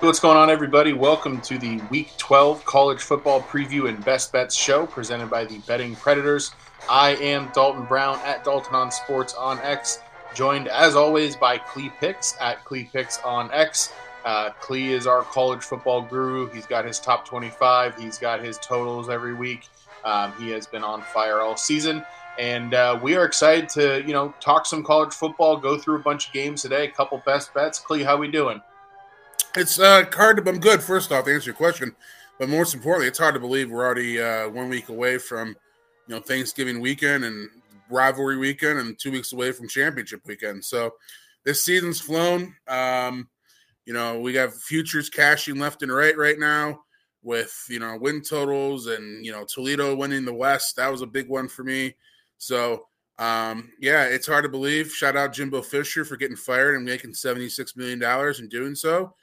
What's going on, everybody? Welcome to the Week 12 College Football Preview and Best Bets Show presented by the Betting Predators. I am Dalton Brown at Dalton on Sports on X, joined as always by Clee Picks at Clee Picks on X. Uh, Clee is our college football guru. He's got his top 25, he's got his totals every week. Um, he has been on fire all season. And uh, we are excited to, you know, talk some college football, go through a bunch of games today, a couple best bets. Clee, how we doing? It's uh, hard to. I'm good. First off, to answer your question, but most importantly, it's hard to believe we're already uh, one week away from you know Thanksgiving weekend and rivalry weekend, and two weeks away from championship weekend. So this season's flown. Um, you know, we got futures cashing left and right right now with you know win totals and you know Toledo winning the West. That was a big one for me. So um, yeah, it's hard to believe. Shout out Jimbo Fisher for getting fired and making seventy six million dollars and doing so.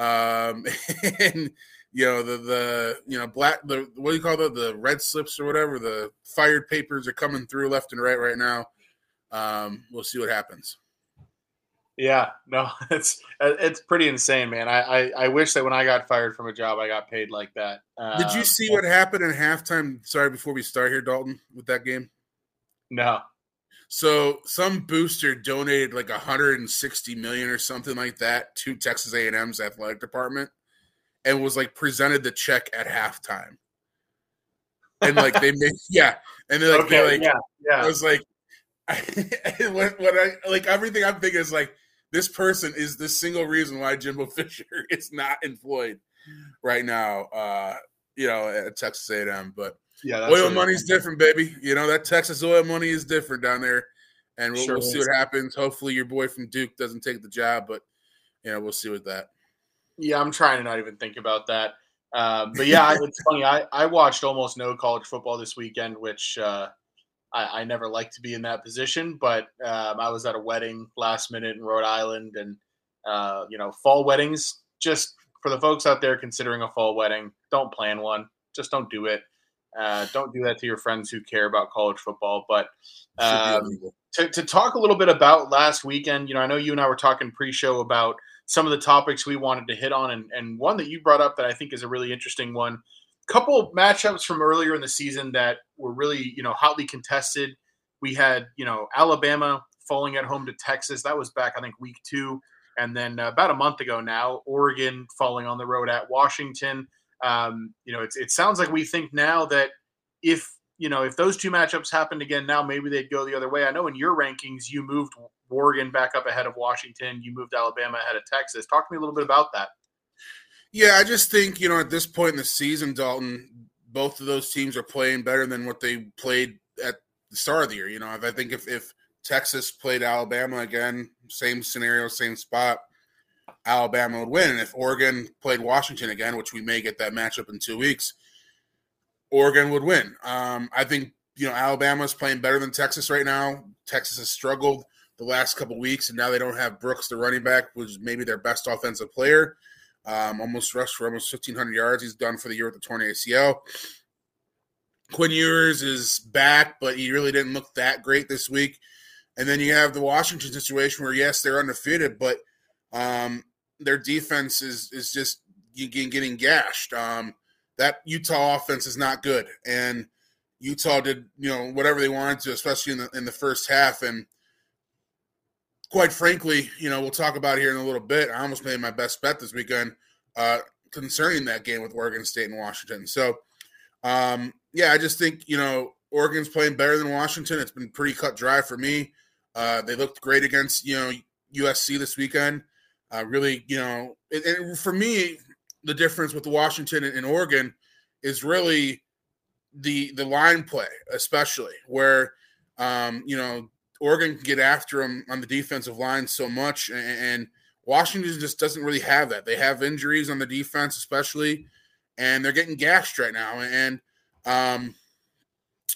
Um, and you know the the you know black the what do you call the the red slips or whatever the fired papers are coming through left and right right now. Um, we'll see what happens. Yeah, no, it's it's pretty insane, man. I, I, I wish that when I got fired from a job, I got paid like that. Um, Did you um, see what happened in halftime? Sorry, before we start here, Dalton, with that game. No. So some booster donated like 160 million or something like that to Texas A&M's athletic department, and was like presented the check at halftime. And like they made yeah, and they're like, okay, they're like yeah, yeah. I was like, what, what I like everything I'm thinking is like this person is the single reason why Jimbo Fisher is not employed right now. Uh, you know, at Texas A&M, but yeah, oil money's different, baby. You know that Texas oil money is different down there, and we'll, sure we'll see what happens. Hopefully, your boy from Duke doesn't take the job, but you know we'll see with that. Yeah, I'm trying to not even think about that. Um, but yeah, it's funny. I, I watched almost no college football this weekend, which uh, I, I, never like to be in that position. But um, I was at a wedding last minute in Rhode Island, and uh, you know, fall weddings. Just for the folks out there considering a fall wedding, don't plan one. Just don't do it. Uh, don't do that to your friends who care about college football. But um, to, to talk a little bit about last weekend, you know, I know you and I were talking pre-show about some of the topics we wanted to hit on, and, and one that you brought up that I think is a really interesting one. A couple matchups from earlier in the season that were really, you know, hotly contested. We had, you know, Alabama falling at home to Texas. That was back, I think, week two. And then uh, about a month ago now, Oregon falling on the road at Washington. Um, you know, it sounds like we think now that if you know if those two matchups happened again now, maybe they'd go the other way. I know in your rankings you moved Oregon back up ahead of Washington, you moved Alabama ahead of Texas. Talk to me a little bit about that. Yeah, I just think you know at this point in the season, Dalton, both of those teams are playing better than what they played at the start of the year. You know, I think if if Texas played Alabama again, same scenario, same spot, Alabama would win. And if Oregon played Washington again, which we may get that matchup in two weeks, Oregon would win. Um, I think you know Alabama's playing better than Texas right now. Texas has struggled the last couple weeks, and now they don't have Brooks, the running back, which is maybe their best offensive player. Um, almost rushed for almost 1,500 yards. He's done for the year with the torn ACL. Quinn Ewers is back, but he really didn't look that great this week. And then you have the Washington situation where, yes, they're undefeated, but um, their defense is is just getting gashed. Um, that Utah offense is not good, and Utah did you know whatever they wanted to, especially in the in the first half. And quite frankly, you know we'll talk about here in a little bit. I almost made my best bet this weekend uh, concerning that game with Oregon State and Washington. So um, yeah, I just think you know Oregon's playing better than Washington. It's been pretty cut dry for me. Uh, they looked great against you know USC this weekend. Uh, really, you know, and, for me, the difference with Washington and, and Oregon is really the the line play, especially where um, you know Oregon can get after them on the defensive line so much, and, and Washington just doesn't really have that. They have injuries on the defense, especially, and they're getting gashed right now. And um,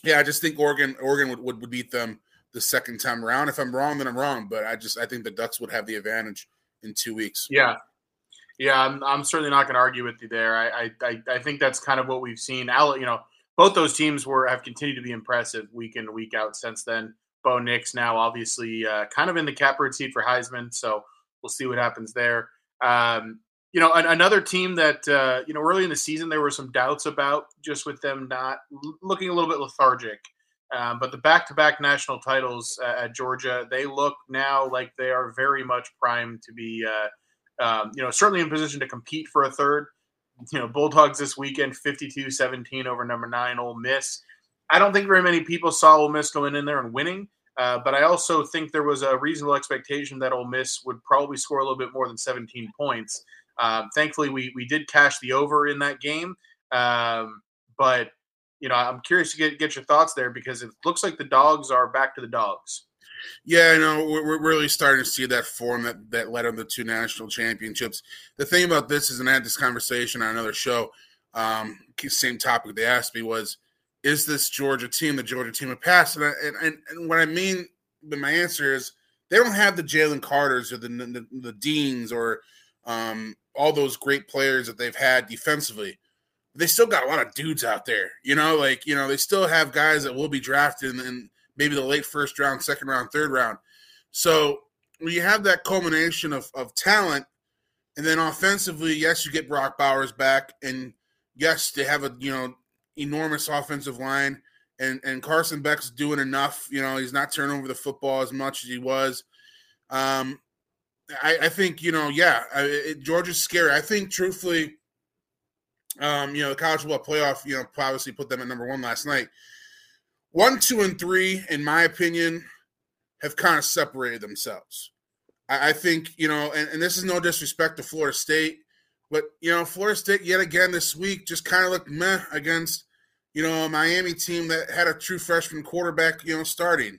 yeah, I just think Oregon Oregon would, would, would beat them the second time around. If I'm wrong, then I'm wrong. But I just I think the Ducks would have the advantage in two weeks. Yeah, yeah, I'm, I'm certainly not going to argue with you there. I, I I think that's kind of what we've seen. Al, you know, both those teams were have continued to be impressive week in week out since then. Bo Nix now obviously uh, kind of in the catbird seat for Heisman, so we'll see what happens there. Um, you know, an, another team that uh, you know early in the season there were some doubts about just with them not looking a little bit lethargic. Um, but the back-to-back national titles uh, at Georgia, they look now like they are very much primed to be, uh, um, you know, certainly in position to compete for a third. You know, Bulldogs this weekend, 52-17 over number nine Ole Miss. I don't think very many people saw Ole Miss going in there and winning, uh, but I also think there was a reasonable expectation that Ole Miss would probably score a little bit more than 17 points. Um, thankfully, we we did cash the over in that game, um, but you know I'm curious to get get your thoughts there because it looks like the dogs are back to the dogs. Yeah, I know we're, really starting to see that form that that led on the two national championships. The thing about this is, and I had this conversation on another show. Um, same topic they asked me was, is this Georgia team the Georgia team of past? And, I, and, and what I mean, but my answer is they don't have the Jalen Carters or the, the, the Deans or um, all those great players that they've had defensively. They still got a lot of dudes out there, you know. Like you know, they still have guys that will be drafted in, maybe the late first round, second round, third round. So when you have that culmination of, of talent, and then offensively, yes, you get Brock Bowers back, and yes, they have a you know enormous offensive line, and and Carson Beck's doing enough. You know, he's not turning over the football as much as he was. Um, I, I think you know, yeah, it, Georgia's scary. I think, truthfully, um, you know, the college football playoff, you know, obviously put them at number one last night. One, two, and three, in my opinion, have kind of separated themselves. I, I think, you know, and, and this is no disrespect to Florida State, but you know, Florida State yet again this week just kind of looked meh against, you know, a Miami team that had a true freshman quarterback, you know, starting.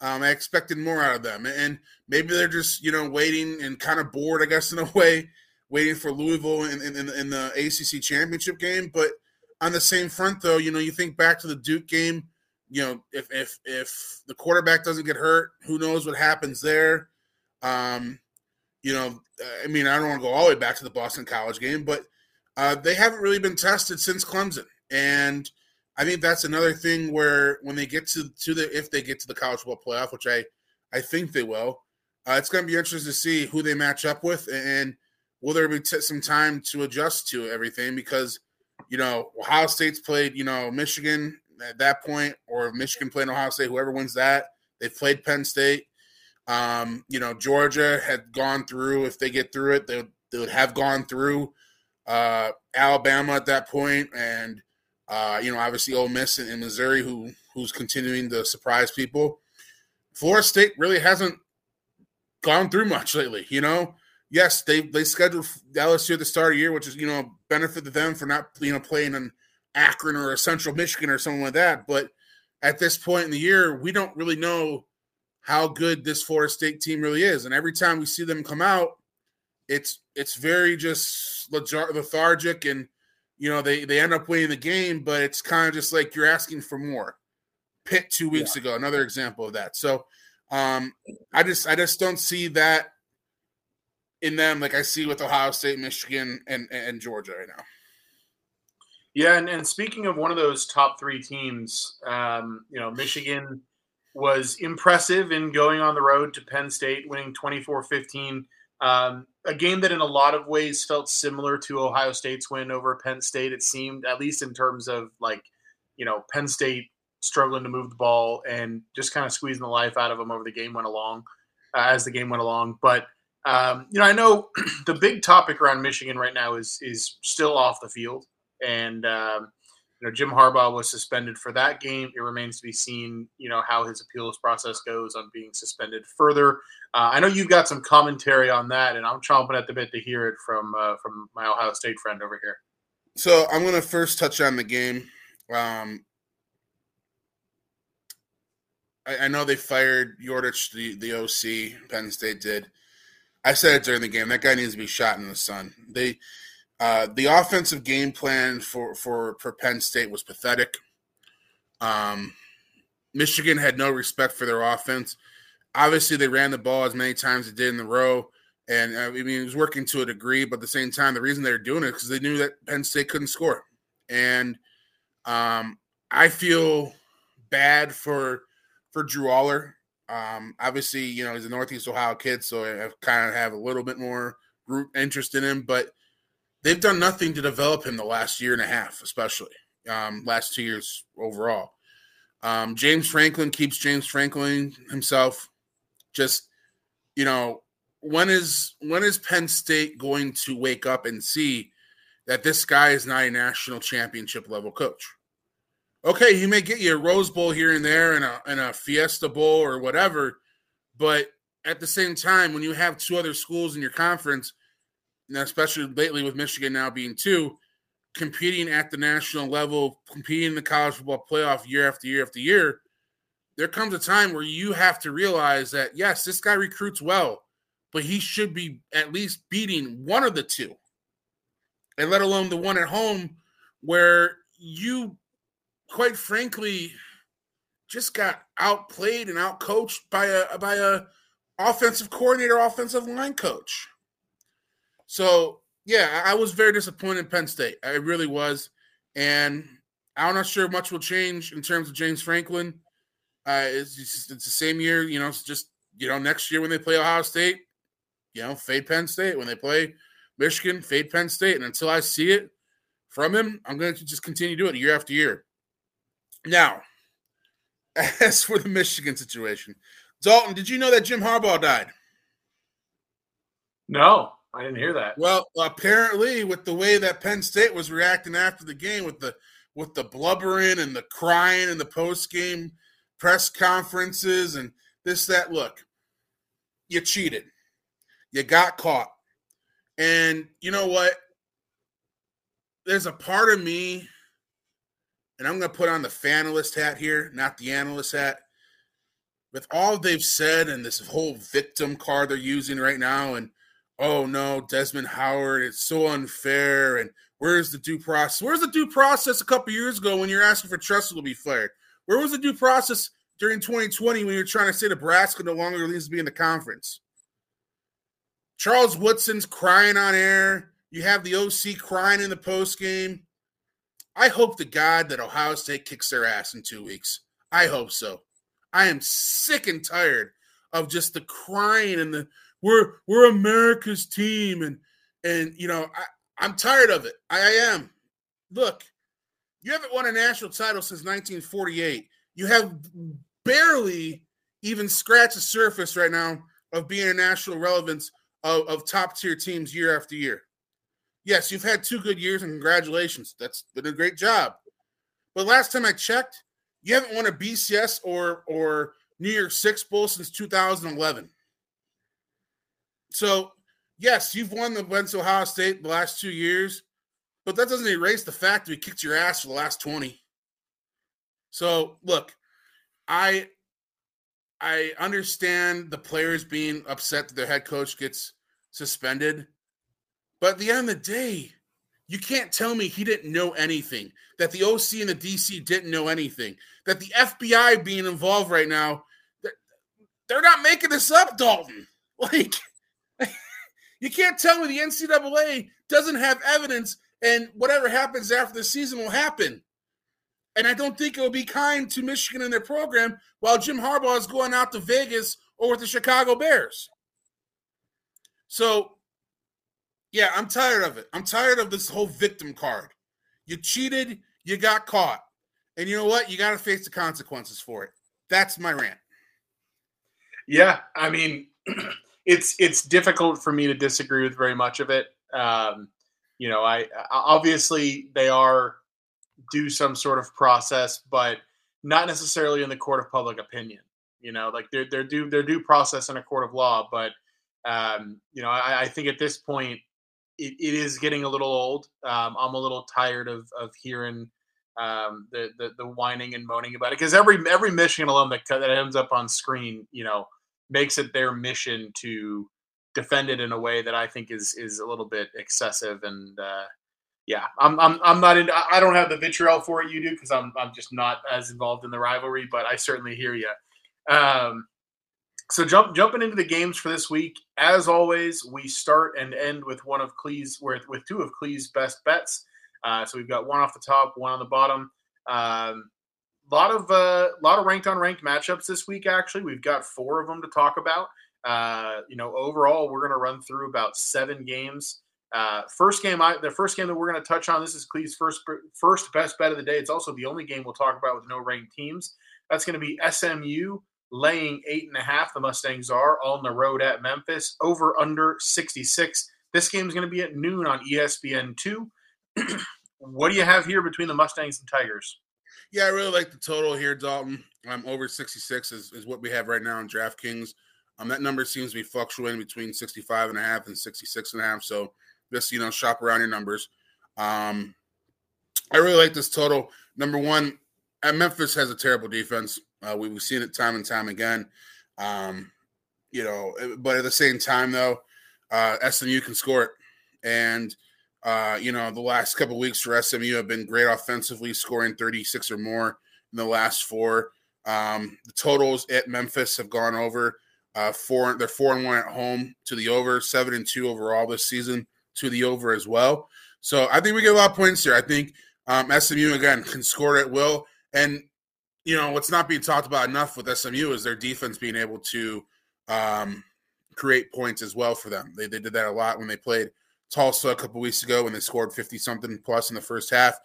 Um, I expected more out of them, and maybe they're just you know waiting and kind of bored, I guess, in a way, waiting for Louisville in, in, in the ACC championship game. But on the same front, though, you know, you think back to the Duke game. You know, if if if the quarterback doesn't get hurt, who knows what happens there? Um, you know, I mean, I don't want to go all the way back to the Boston College game, but uh, they haven't really been tested since Clemson, and I think that's another thing where when they get to to the if they get to the college football playoff, which I I think they will, uh, it's going to be interesting to see who they match up with and will there be t- some time to adjust to everything because you know Ohio State's played you know Michigan at that point or Michigan playing Ohio State, whoever wins that, they've played Penn State. Um, you know Georgia had gone through. If they get through it, they they would have gone through uh, Alabama at that point and uh, you know, obviously Ole Miss and, Missouri, who who's continuing to surprise people. Florida State really hasn't gone through much lately. You know, yes, they they scheduled LSU at the start of the year, which is you know benefit to them for not you know playing in Akron or Central Michigan or something like that. But at this point in the year, we don't really know how good this Florida State team really is. And every time we see them come out, it's it's very just lethargic and you know they they end up winning the game, but it's kind of just like you're asking for more. Pitt two weeks yeah. ago, another example of that. So um, I just I just don't see that in them like I see with Ohio State, Michigan, and and Georgia right now. Yeah, and, and speaking of one of those top three teams, um, you know, Michigan was impressive in going on the road to Penn State, winning 24 15. Um, a game that, in a lot of ways, felt similar to Ohio State's win over Penn State. It seemed, at least in terms of like, you know, Penn State struggling to move the ball and just kind of squeezing the life out of them over the game went along, uh, as the game went along. But um, you know, I know the big topic around Michigan right now is is still off the field, and um, you know, Jim Harbaugh was suspended for that game. It remains to be seen, you know, how his appeals process goes on being suspended further. Uh, I know you've got some commentary on that, and I'm chomping at the bit to hear it from uh, from my Ohio State friend over here. So I'm going to first touch on the game. Um, I, I, know they fired Yurcich, the the OC. Penn State did. I said it during the game. That guy needs to be shot in the sun. They uh, the offensive game plan for, for, for Penn State was pathetic. Um, Michigan had no respect for their offense. Obviously, they ran the ball as many times as they did in the row. And uh, I mean, it was working to a degree, but at the same time, the reason they were doing it because they knew that Penn State couldn't score. And um, I feel bad for for Drew Allar. Um, obviously, you know he's a Northeast Ohio kid, so I kind of have a little bit more root interest in him. But they've done nothing to develop him the last year and a half, especially um, last two years overall. Um, James Franklin keeps James Franklin himself. Just you know, when is when is Penn State going to wake up and see that this guy is not a national championship level coach? Okay, he may get you a Rose Bowl here and there and a and a Fiesta Bowl or whatever, but at the same time, when you have two other schools in your conference, especially lately with Michigan now being two, competing at the national level, competing in the college football playoff year after year after year, there comes a time where you have to realize that yes, this guy recruits well, but he should be at least beating one of the two, and let alone the one at home where you, quite frankly, just got outplayed and outcoached by a by a offensive coordinator, offensive line coach. So yeah, I was very disappointed in Penn State. I really was, and I'm not sure much will change in terms of James Franklin. Uh, it's, just, it's the same year, you know. It's just you know next year when they play Ohio State, you know, fade Penn State. When they play Michigan, fade Penn State. And until I see it from him, I'm going to just continue to do it year after year. Now, as for the Michigan situation, Dalton, did you know that Jim Harbaugh died? No, I didn't hear that. Well, apparently, with the way that Penn State was reacting after the game, with the with the blubbering and the crying and the post game press conferences and this that, look, you cheated, you got caught, and you know what? There's a part of me, and I'm going to put on the fanalist hat here, not the analyst hat. With all they've said and this whole victim card they're using right now, and oh no, Desmond Howard, it's so unfair. And where's the due process? Where's the due process a couple years ago when you're asking for Tressel to be fired? Where was the due process during 2020 when you're trying to say Nebraska no longer needs to be in the conference? Charles Woodson's crying on air. You have the OC crying in the post game. I hope to God that Ohio State kicks their ass in two weeks. I hope so. I am sick and tired of just the crying and the we're we're America's team, and and you know I, I'm tired of it. I, I am. Look, you haven't won a national title since 1948. You have barely even scratched the surface right now of being a national relevance of, of top tier teams year after year. Yes, you've had two good years, and congratulations. That's been a great job. But last time I checked, you haven't won a BCS or or New Year's Six Bowl since 2011. So, yes, you've won the against Ohio State the last two years, but that doesn't erase the fact that we kicked your ass for the last 20. So, look, I I understand the players being upset that their head coach gets suspended, but at the end of the day, you can't tell me he didn't know anything, that the OC and the DC didn't know anything, that the FBI being involved right now, they're not making this up, Dalton. Like, you can't tell me the NCAA doesn't have evidence and whatever happens after the season will happen. And I don't think it will be kind to Michigan and their program while Jim Harbaugh is going out to Vegas or with the Chicago Bears. So, yeah, I'm tired of it. I'm tired of this whole victim card. You cheated, you got caught. And you know what? You got to face the consequences for it. That's my rant. Yeah, I mean, it's it's difficult for me to disagree with very much of it. Um, you know, I obviously they are do some sort of process, but not necessarily in the court of public opinion. You know, like they're they're due they're due process in a court of law, but um, you know, I, I, think at this point it, it is getting a little old. Um, I'm a little tired of of hearing um, the, the the whining and moaning about it because every every Michigan alum that that ends up on screen, you know, makes it their mission to defend it in a way that I think is is a little bit excessive and uh, yeah, I'm I'm I'm not in. I don't have the vitriol for it you do because I'm I'm just not as involved in the rivalry, but I certainly hear you. Um, so jump jumping into the games for this week, as always, we start and end with one of Clee's with with two of Clee's best bets. Uh, so we've got one off the top, one on the bottom. Um, a lot of a uh, lot of ranked on ranked matchups this week. Actually, we've got four of them to talk about. Uh, you know, overall, we're going to run through about seven games Uh, first game, I the first game that we're going to touch on. This is Clee's first first best bet of the day. It's also the only game we'll talk about with no ranked teams. That's going to be SMU laying eight and a half. The Mustangs are on the road at Memphis. Over under 66. This game is going to be at noon on ESPN two. what do you have here between the Mustangs and Tigers? Yeah, I really like the total here, Dalton. Um, over 66 is, is what we have right now in DraftKings. Um, that number seems to be fluctuating between 65 and a half and 66 and a half. So just, you know, shop around your numbers. Um, I really like this total. Number one, at Memphis has a terrible defense. Uh, we, have seen it time and time again. Um, you know, eh, but at the same time, though, uh, SMU can score it. And, uh, you know, the last couple weeks for SMU have been great offensively, scoring 36 or more in the last four. Um, the totals at Memphis have gone over. Uh, four, they're four and one at home to the over, seven and two overall this season to the over as well. So I think we get a lot of points here. I think um, SMU again can score at will, and you know what's not being talked about enough with SMU is their defense being able to um, create points as well for them. They, they did that a lot when they played Tulsa a couple weeks ago when they scored fifty something plus in the first half.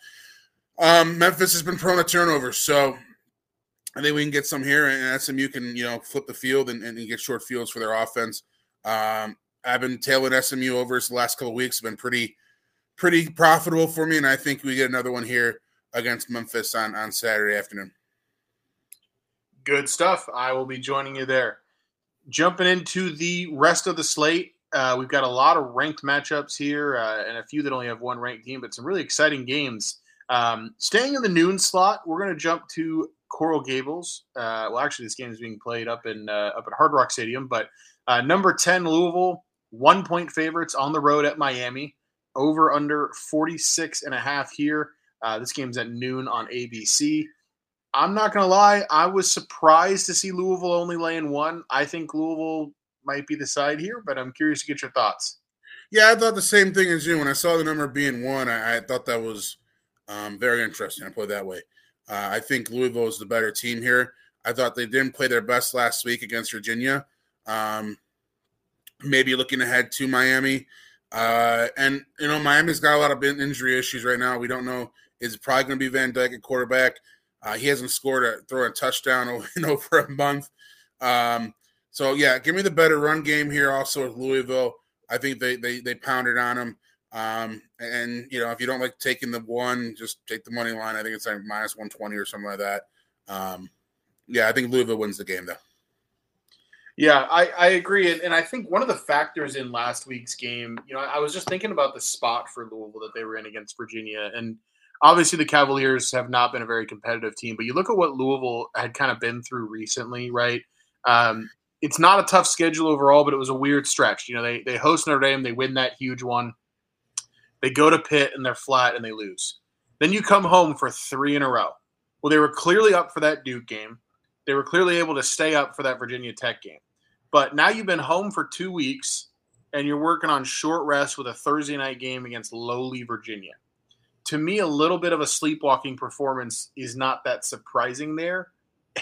Um, Memphis has been prone to turnovers, so I think we can get some here, and SMU can you know flip the field and, and get short fields for their offense. Um, I've been tailing SMU over the last couple weeks. Been pretty pretty profitable for me, and I think we get another one here against Memphis on on Saturday afternoon. Good stuff. I will be joining you there. Jumping into the rest of the slate, uh, we've got a lot of ranked matchups here, uh, and a few that only have one ranked team, but some really exciting games. Um, staying in the noon slot, we're going to jump to Coral Gables. Uh, well, actually, this game is being played up in uh, up at Hard Rock Stadium, but uh, number ten Louisville, one point favorites on the road at Miami. Over under 46 and a half here. Uh, this game's at noon on ABC. I'm not going to lie, I was surprised to see Louisville only laying one. I think Louisville might be the side here, but I'm curious to get your thoughts. Yeah, I thought the same thing as you. When I saw the number being one, I, I thought that was um, very interesting. I put it that way. Uh, I think Louisville is the better team here. I thought they didn't play their best last week against Virginia. Um, maybe looking ahead to Miami. Uh, and, you know, Miami's got a lot of injury issues right now. We don't know. Is probably going to be Van Dyke at quarterback. Uh, he hasn't scored a throw a touchdown in over a month. Um, so yeah, give me the better run game here. Also with Louisville, I think they they they pounded on him. Um, and you know, if you don't like taking the one, just take the money line. I think it's like minus one twenty or something like that. Um, yeah, I think Louisville wins the game though. Yeah, I, I agree. And, and I think one of the factors in last week's game, you know, I was just thinking about the spot for Louisville that they were in against Virginia. And obviously the Cavaliers have not been a very competitive team, but you look at what Louisville had kind of been through recently, right? Um, it's not a tough schedule overall, but it was a weird stretch. You know, they, they host Notre Dame, they win that huge one. They go to Pitt and they're flat and they lose. Then you come home for three in a row. Well, they were clearly up for that Duke game. They were clearly able to stay up for that Virginia Tech game. But now you've been home for two weeks and you're working on short rest with a Thursday night game against lowly Virginia. To me, a little bit of a sleepwalking performance is not that surprising there.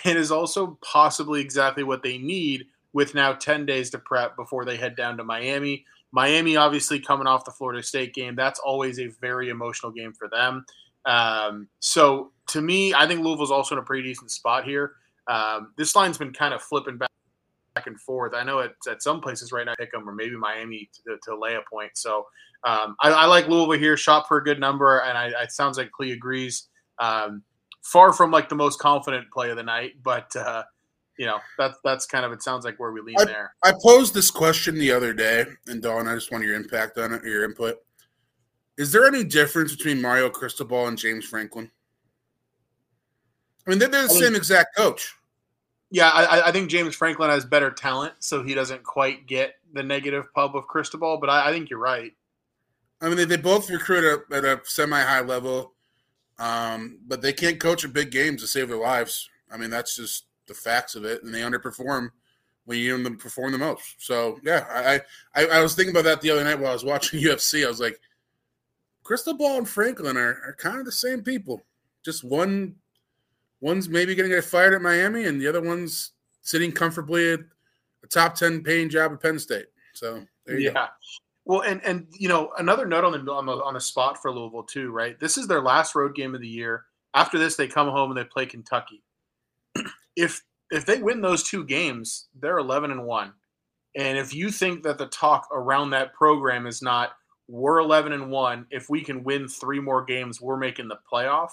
and is also possibly exactly what they need with now 10 days to prep before they head down to Miami. Miami, obviously, coming off the Florida State game, that's always a very emotional game for them. Um, so to me, I think Louisville's also in a pretty decent spot here. Um, this line's been kind of flipping back and forth. I know it's at some places right now, pick them or maybe Miami to, to lay a point. So um, I, I, like Louisville here, shop for a good number, and I, it sounds like Clee agrees. Um, far from like the most confident play of the night, but uh, you know that's that's kind of it sounds like where we lean I, there. I posed this question the other day, and Don, I just want your impact on it, your input. Is there any difference between Mario Cristobal and James Franklin? I mean, they're, they're the I same exact coach. Yeah, I, I, think James Franklin has better talent, so he doesn't quite get the negative pub of Cristobal. But I, I think you're right. I mean, they, they both recruit at, at a semi high level, um, but they can't coach in big games to save their lives. I mean, that's just the facts of it, and they underperform when you need them to perform the most. So yeah, I, I I was thinking about that the other night while I was watching UFC. I was like, Cristobal and Franklin are, are kind of the same people. Just one one's maybe going to get fired at Miami, and the other one's sitting comfortably at a top ten paying job at Penn State. So yeah. Go. Well, and and you know another note on the on the on the spot for Louisville too, right? This is their last road game of the year. After this, they come home and they play Kentucky. if if they win those two games, they're eleven and one. And if you think that the talk around that program is not we're 11 and 1 if we can win three more games we're making the playoff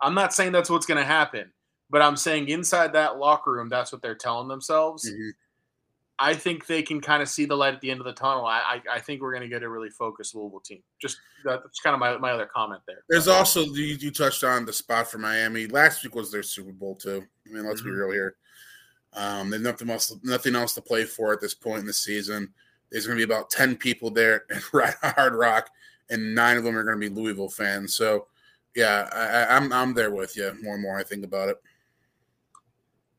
i'm not saying that's what's going to happen but i'm saying inside that locker room that's what they're telling themselves mm-hmm. i think they can kind of see the light at the end of the tunnel i, I, I think we're going to get a really focused louisville team just that's kind of my, my other comment there there's also you, you touched on the spot for miami last week was their super bowl too i mean let's mm-hmm. be real here um, there's nothing else, nothing else to play for at this point in the season. There's going to be about 10 people there at Hard Rock, and nine of them are going to be Louisville fans. So, yeah, I, I'm I'm there with you more and more. I think about it.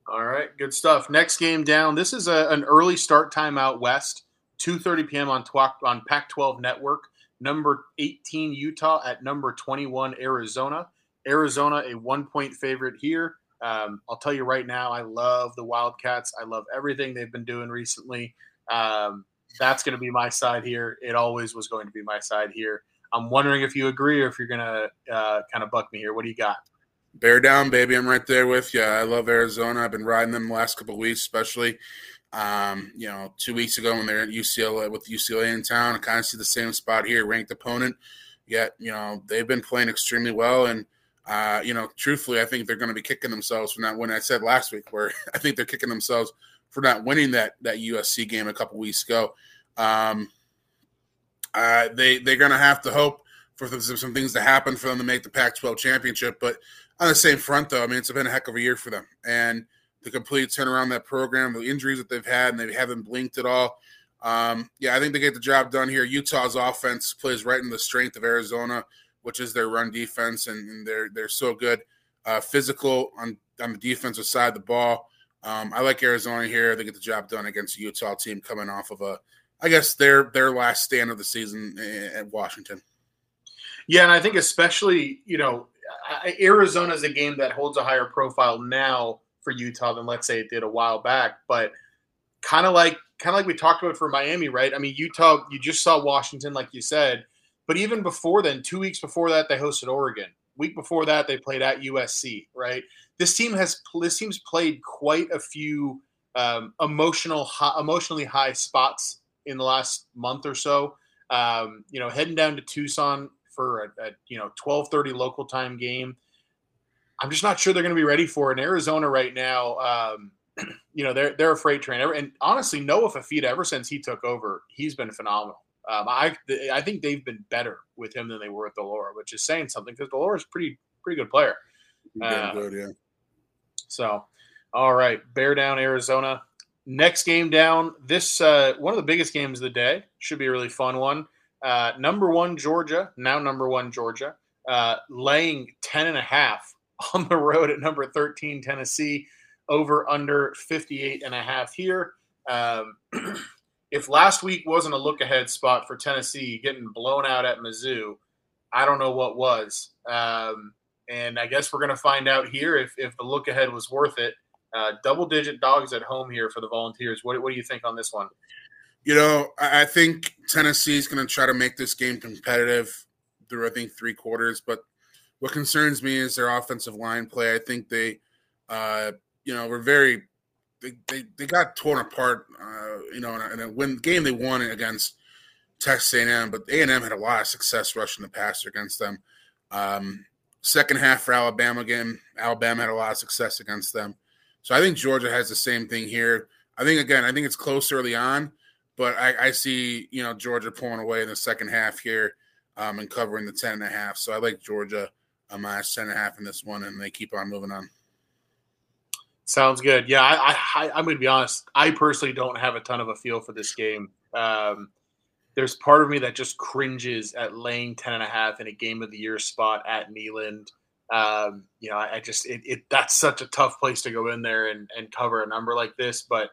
All right, good stuff. Next game down. This is a, an early start time out west, 2:30 p.m. on tw- on Pac-12 Network. Number 18 Utah at number 21 Arizona. Arizona a one point favorite here. Um, I'll tell you right now, I love the Wildcats. I love everything they've been doing recently. Um, that's going to be my side here. It always was going to be my side here. I'm wondering if you agree or if you're to uh, kind of buck me here. What do you got? Bear down, baby. I'm right there with you. I love Arizona. I've been riding them the last couple weeks, especially. Um, you know, two weeks ago when they're at UCLA with UCLA in town, I kind of see the same spot here, ranked opponent. Yet, you know, they've been playing extremely well. And, uh, you know, truthfully, I think they're going to be kicking themselves for not winning. I said last week, where I think they're kicking themselves for not winning that that USC game a couple weeks ago. Um, uh, they they're going to have to hope for some things to happen for them to make the Pac-12 championship. But on the same front, though, I mean, it's been a heck of a year for them, and the complete turnaround that program, the injuries that they've had, and they haven't blinked at all. Um, yeah, I think they get the job done here. Utah's offense plays right in the strength of Arizona, which is their run defense, and, and they're they're so good, uh, physical on on the defensive side of the ball. Um, I like Arizona here. They get the job done against a Utah team coming off of a I guess their their last stand of the season at Washington. Yeah, and I think especially you know Arizona is a game that holds a higher profile now for Utah than let's say it did a while back, but kind of like kind of like we talked about for Miami, right? I mean, Utah, you just saw Washington, like you said, but even before then, two weeks before that, they hosted Oregon. Week before that, they played at USC, right? This team has this team's played quite a few um, emotional, high, emotionally high spots in the last month or so. Um, you know, heading down to Tucson for a, a you know 12:30 local time game. I'm just not sure they're going to be ready for it. In Arizona right now, um, you know, they're they're a freight train. And honestly, Noah Fifita, ever since he took over, he's been phenomenal. Um, I I think they've been better with him than they were with de Laura, which is saying something because de Laura's pretty pretty good player. Uh, good, yeah. So, all right, bear down Arizona. Next game down. This uh, one of the biggest games of the day. Should be a really fun one. Uh, number one Georgia, now number one Georgia, uh, laying 10 and a half on the road at number 13 Tennessee, over under 58 and a half here. Um, if last week wasn't a look ahead spot for Tennessee getting blown out at Mizzou, I don't know what was. Um, and I guess we're going to find out here if, if the look ahead was worth it. Uh, double digit dogs at home here for the Volunteers. What, what do you think on this one? You know, I think Tennessee is going to try to make this game competitive through, I think, three quarters. But what concerns me is their offensive line play. I think they, uh, you know, were very, they, they, they got torn apart, uh, you know, in a, in a win, game they won against Texas A&M, but A&M had a lot of success rushing the passer against them. Um, second half for Alabama game, Alabama had a lot of success against them. So I think Georgia has the same thing here. I think again, I think it's close early on, but I, I see you know Georgia pulling away in the second half here um, and covering the ten and a half. So I like Georgia um, minus ten and a half in this one, and they keep on moving on. Sounds good. Yeah, I, I, I'm going to be honest. I personally don't have a ton of a feel for this game. Um, there's part of me that just cringes at laying 10 and a half in a game of the year spot at Neyland. Um, you know, I, I just it, it, that's such a tough place to go in there and, and cover a number like this. But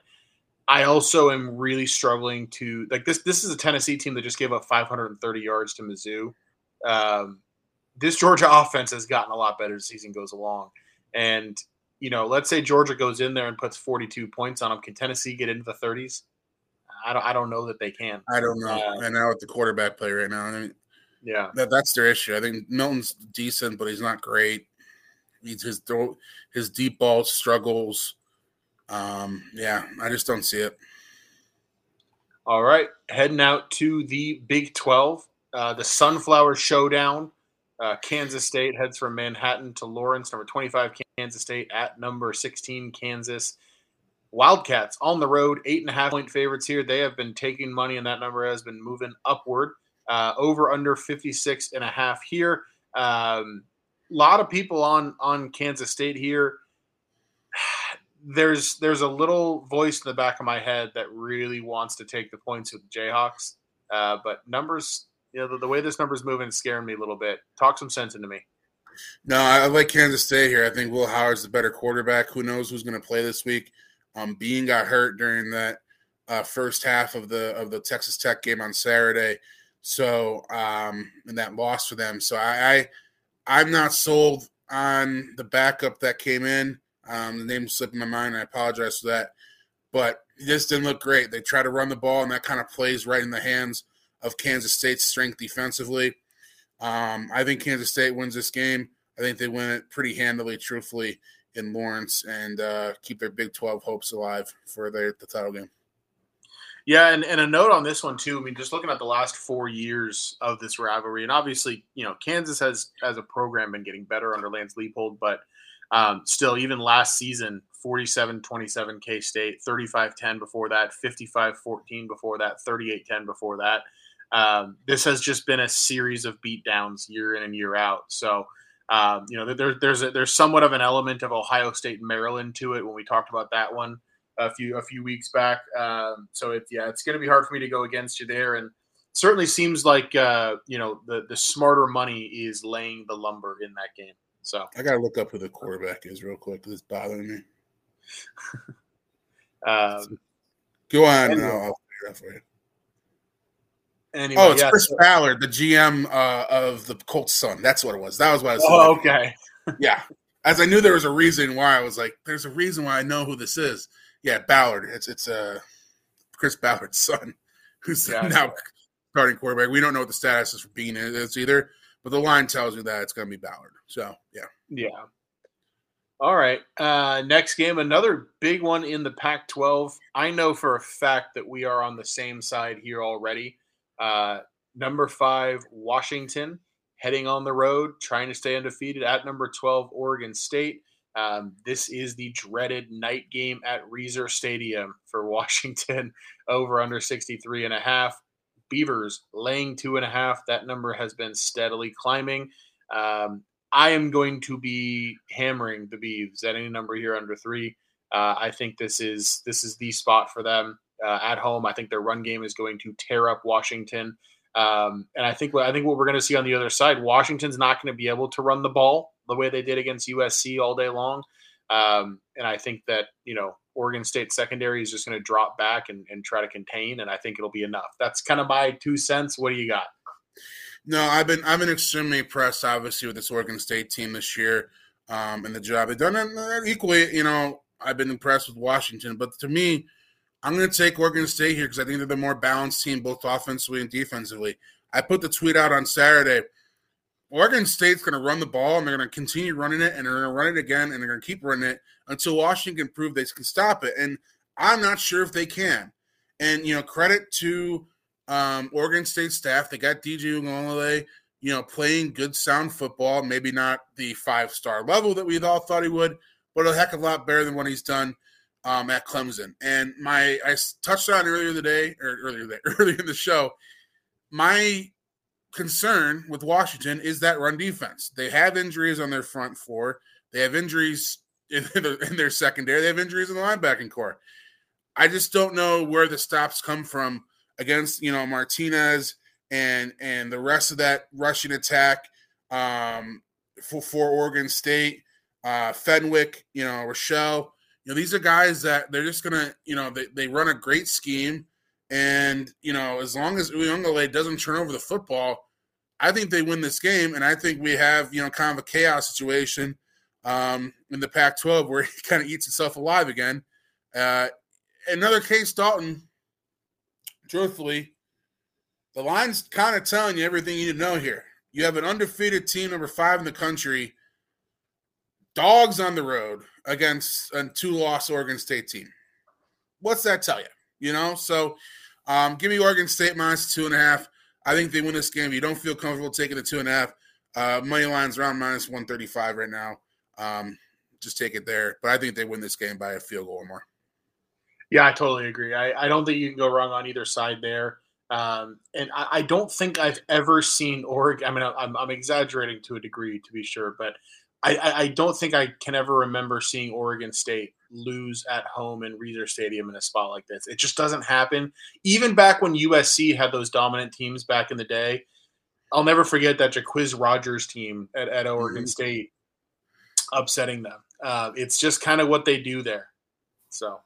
I also am really struggling to like this. This is a Tennessee team that just gave up 530 yards to Mizzou. Um, this Georgia offense has gotten a lot better as the season goes along, and you know, let's say Georgia goes in there and puts 42 points on them. Can Tennessee get into the 30s? I don't I don't know that they can. I don't know. Uh, and now with the quarterback play right now, I mean, yeah, that, that's their issue. I think Milton's decent, but he's not great. He's his throw, his deep ball struggles. Um, yeah, I just don't see it. All right, heading out to the Big Twelve, uh, the Sunflower Showdown. Uh, Kansas State heads from Manhattan to Lawrence, number 25 Kansas State at number 16 Kansas. Wildcats on the road, eight and a half point favorites here. They have been taking money, and that number has been moving upward. Uh, over under 56 and a half here. A um, lot of people on on Kansas State here. There's there's a little voice in the back of my head that really wants to take the points with the Jayhawks, uh, but numbers you know, the, the way this number's moving is scaring me a little bit. Talk some sense into me. No, I like Kansas State here. I think Will Howard's the better quarterback. Who knows who's going to play this week? Um, Bean got hurt during that uh, first half of the of the Texas Tech game on Saturday, so um, and that loss for them. So I, I am not sold on the backup that came in. Um, the name slipped my mind. I apologize for that, but this didn't look great. They try to run the ball, and that kind of plays right in the hands of Kansas State's strength defensively. Um, I think Kansas State wins this game. I think they win it pretty handily, truthfully, in Lawrence and uh, keep their Big 12 hopes alive for their, the title game. Yeah, and, and a note on this one too. I mean, just looking at the last four years of this rivalry, and obviously, you know, Kansas has as a program been getting better under Lance Leipold, but um, still, even last season, 47-27 K State, 35-10 before that, 55-14 before that, 38-10 before that. Um, this has just been a series of beatdowns year in and year out. So, um, you know, there, there's a, there's somewhat of an element of Ohio State and Maryland to it when we talked about that one a few a few weeks back. Um, so it's yeah, it's going to be hard for me to go against you there, and certainly seems like uh, you know the the smarter money is laying the lumber in that game. So I got to look up who the quarterback is real quick because it's bothering me. um, go on, anyway. I'll, I'll figure out for you. Anyway, oh, it's yeah, Chris so, Ballard, the GM uh, of the Colts son. That's what it was. That was what I was. Oh, okay. yeah, as I knew there was a reason why I was like, "There's a reason why I know who this is." Yeah, Ballard. It's it's uh, Chris Ballard's son, who's gotcha. now starting quarterback. We don't know what the status is for Bean is either, but the line tells you that it's going to be Ballard. So yeah, yeah. All right. Uh, next game, another big one in the Pac 12. I know for a fact that we are on the same side here already. Uh, number five, Washington, heading on the road, trying to stay undefeated at number 12, Oregon State. Um, this is the dreaded night game at Reser Stadium for Washington, over under 63 and a half. Beavers laying two and a half. That number has been steadily climbing. Um, I am going to be hammering the Beavs at any number here under three. Uh, I think this is this is the spot for them uh, at home. I think their run game is going to tear up Washington. Um, and I think I think what we're going to see on the other side, Washington's not going to be able to run the ball the way they did against USC all day long. Um, and I think that you know Oregon State secondary is just going to drop back and, and try to contain, and I think it'll be enough. That's kind of my two cents. What do you got? No, I've been I've been extremely impressed, obviously, with this Oregon State team this year um, and the job they've done. And equally, you know, I've been impressed with Washington. But to me, I'm going to take Oregon State here because I think they're the more balanced team, both offensively and defensively. I put the tweet out on Saturday. Oregon State's going to run the ball and they're going to continue running it and they're going to run it again and they're going to keep running it until Washington can prove they can stop it. And I'm not sure if they can. And, you know, credit to um, Oregon State staff. They got DJ Uiagalelei, you know, playing good sound football, maybe not the five star level that we all thought he would, but a heck of a lot better than what he's done um, at Clemson. And my I touched on earlier the day or earlier earlier in the show. My concern with Washington is that run defense. They have injuries on their front four. They have injuries in, the, in their secondary. They have injuries in the linebacking core. I just don't know where the stops come from against you know Martinez and and the rest of that rushing attack um, for for Oregon State. Uh, Fenwick, you know, Rochelle. you know, these are guys that they're just gonna, you know, they, they run a great scheme, and you know, as long as Uiagalelei doesn't turn over the football, I think they win this game, and I think we have, you know, kind of a chaos situation um, in the Pac-12 where he kind of eats itself alive again. Uh, another case, Dalton. truthfully, the line's kind of telling you everything you need to know here. You have an undefeated team, number five in the country, dogs on the road against a two-loss Oregon State team. What's that tell you? You know, so um, give me Oregon State minus two and a half. I think they win this game. If you don't feel comfortable taking the two and a half, uh, money line's around minus 135 right now. Um, just take it there. But I think they win this game by a field goal or more. Yeah, I totally agree. I, I don't think you can go wrong on either side there. Um, and I, I, don't think I've ever seen Oregon. I mean, I'm, I'm exaggerating to a degree, to be sure, but I, I, don't think I can ever remember seeing Oregon State lose at home in Reser Stadium in a spot like this. It just doesn't happen. Even back when USC had those dominant teams back in the day, I'll never forget that Jacquizz Rodgers team at, at Oregon mm-hmm. State upsetting them. Uh, it's just kind of what they do there. So.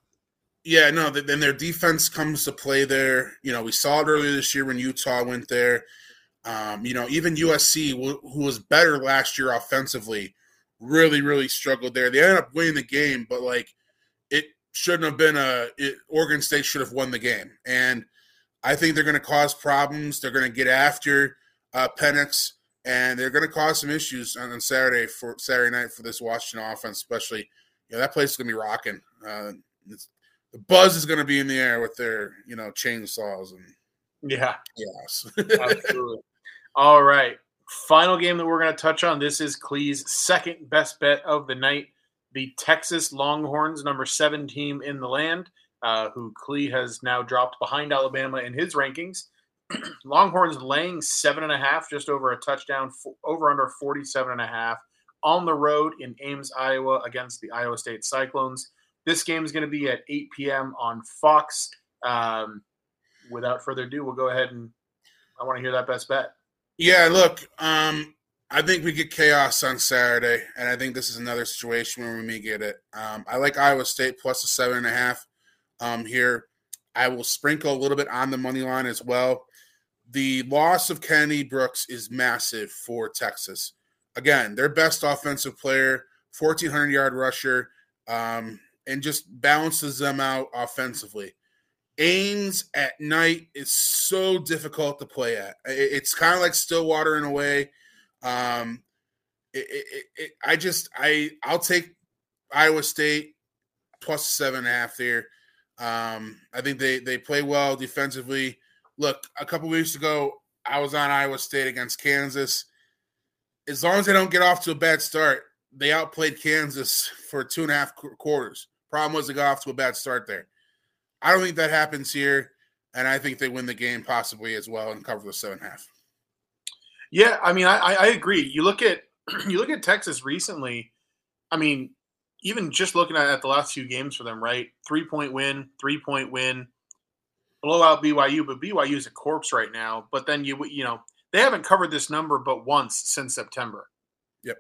Yeah, no. Then their defense comes to play there. You know, we saw it earlier this year when Utah went there. Um, you know, even USC, who was better last year offensively, really, really struggled there. They ended up winning the game, but like shouldn't have been a. It, Oregon State should have won the game, and I think they're going to cause problems. They're going to get after uh, Penix, and they're going to cause some issues on, on, Saturday for Saturday night for this Washington offense, especially. You know, that place is going to be rocking. Uh, the buzz is going to be in the air with their, you know, chainsaws and yeah, yes, absolutely. All right, final game that we're going to touch on. This is Clee's second best bet of the night. The Texas Longhorns, number seven team in the land, uh, who Clee has now dropped behind Alabama in his rankings. Longhorns laying seven and a half, just over a touchdown, over under 47 and a half on the road in Ames, Iowa against the Iowa State Cyclones. This game is going to be at 8 p.m. on Fox. Um, without further ado, we'll go ahead and I want to hear that best bet. Yeah, look, um, I think we get chaos on Saturday, and I think this is another situation where we may get it. Um, I like Iowa State plus a seven and a half um, here. I will sprinkle a little bit on the money line as well the loss of Kennedy Brooks is massive for Texas. Again, their best offensive player, 1,400 yard rusher, um, and just balances them out offensively. Ames at night is so difficult to play at. It's kind of like Stillwater in a way. Um, it, it, it, I just I I'll take Iowa State plus seven and a half there. Um, I think they they play well defensively look, a couple weeks ago, I was on Iowa State against Kansas. As long as they don't get off to a bad start, they outplayed Kansas for two and a half quarters. Problem was they got off to a bad start there. I don't think that happens here, and I think they win the game possibly as well and cover the seven and a half. Yeah, I mean, I, I agree. You look at you look at Texas recently. I mean, even just looking at, at the last few games for them, right? Three point win, three point win, blow out BYU, but BYU is a corpse right now. But then you you know they haven't covered this number but once since September. Yep.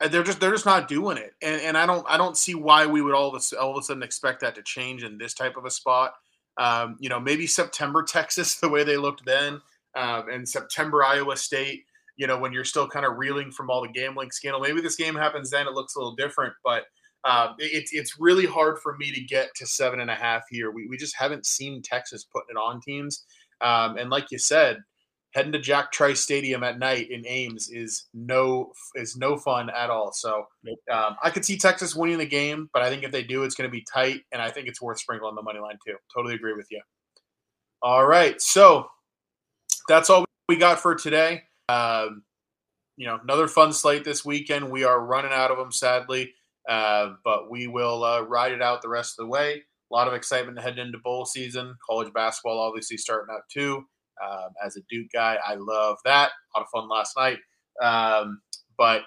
And they're just they're just not doing it, and and I don't I don't see why we would all of a, all of a sudden expect that to change in this type of a spot. Um, you know, maybe September Texas the way they looked then, um, and September Iowa State. You know, when you're still kind of reeling from all the gambling scandal, maybe this game happens then. It looks a little different, but um, it's it's really hard for me to get to seven and a half here. We, we just haven't seen Texas putting it on teams. Um, and like you said, heading to Jack Trice Stadium at night in Ames is no is no fun at all. So um, I could see Texas winning the game, but I think if they do, it's going to be tight, and I think it's worth sprinkling the money line too. Totally agree with you. All right, so that's all we got for today. Um, you know, another fun slate this weekend. We are running out of them, sadly. Uh, but we will uh, ride it out the rest of the way. A lot of excitement heading into bowl season. College basketball obviously starting out too. Um, as a Duke guy, I love that. A lot of fun last night. Um, but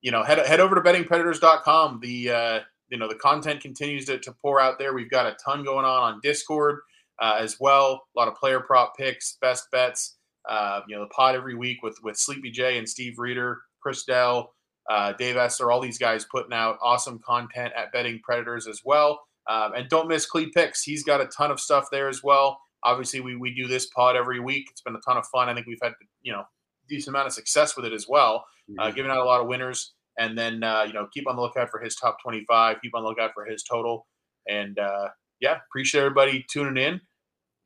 you know, head head over to bettingpredators.com. The uh, you know the content continues to, to pour out there. We've got a ton going on on Discord uh, as well. A lot of player prop picks, best bets. Uh, you know, the pod every week with with Sleepy J and Steve Reeder, Chris Dell, uh, Dave Essler, all these guys putting out awesome content at Betting Predators as well. Um, and don't miss Clee Picks. He's got a ton of stuff there as well. Obviously, we, we do this pod every week. It's been a ton of fun. I think we've had, you know, decent amount of success with it as well, uh, mm-hmm. giving out a lot of winners. And then, uh, you know, keep on the lookout for his top 25, keep on the lookout for his total. And uh, yeah, appreciate everybody tuning in.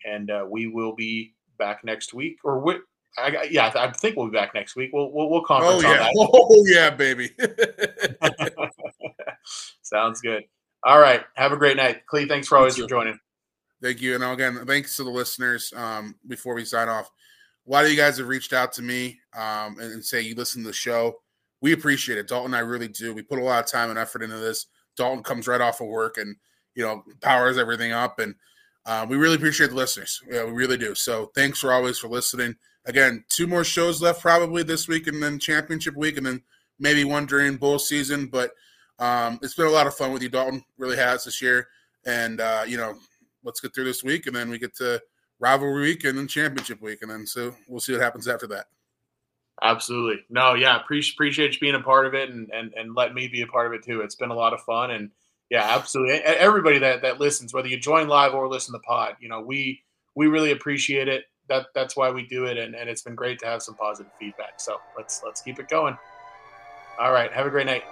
and uh, we will be back next week. Or we, I, yeah, I think we'll be back next week. We'll we'll, we'll conference oh, yeah. on that. Oh yeah, baby. Sounds good. All right. Have a great night, Clee. Thanks for always for joining. Thank you, and again, thanks to the listeners. Um, before we sign off, a lot of you guys have reached out to me um, and, and say you listen to the show. We appreciate it, Dalton. I really do. We put a lot of time and effort into this. Dalton comes right off of work and you know powers everything up, and uh, we really appreciate the listeners. Yeah, we really do. So thanks for always for listening. Again, two more shows left probably this week, and then championship week, and then maybe one during bowl season. But um, it's been a lot of fun with you, Dalton. Really has this year, and uh, you know, let's get through this week, and then we get to rivalry week and then championship week, and then so we'll see what happens after that. Absolutely. No, yeah, appreciate appreciate you being a part of it and and and let me be a part of it too. It's been a lot of fun and yeah, absolutely. Everybody that that listens, whether you join live or listen to pod, you know, we we really appreciate it. That that's why we do it and, and it's been great to have some positive feedback. So let's let's keep it going. All right. Have a great night.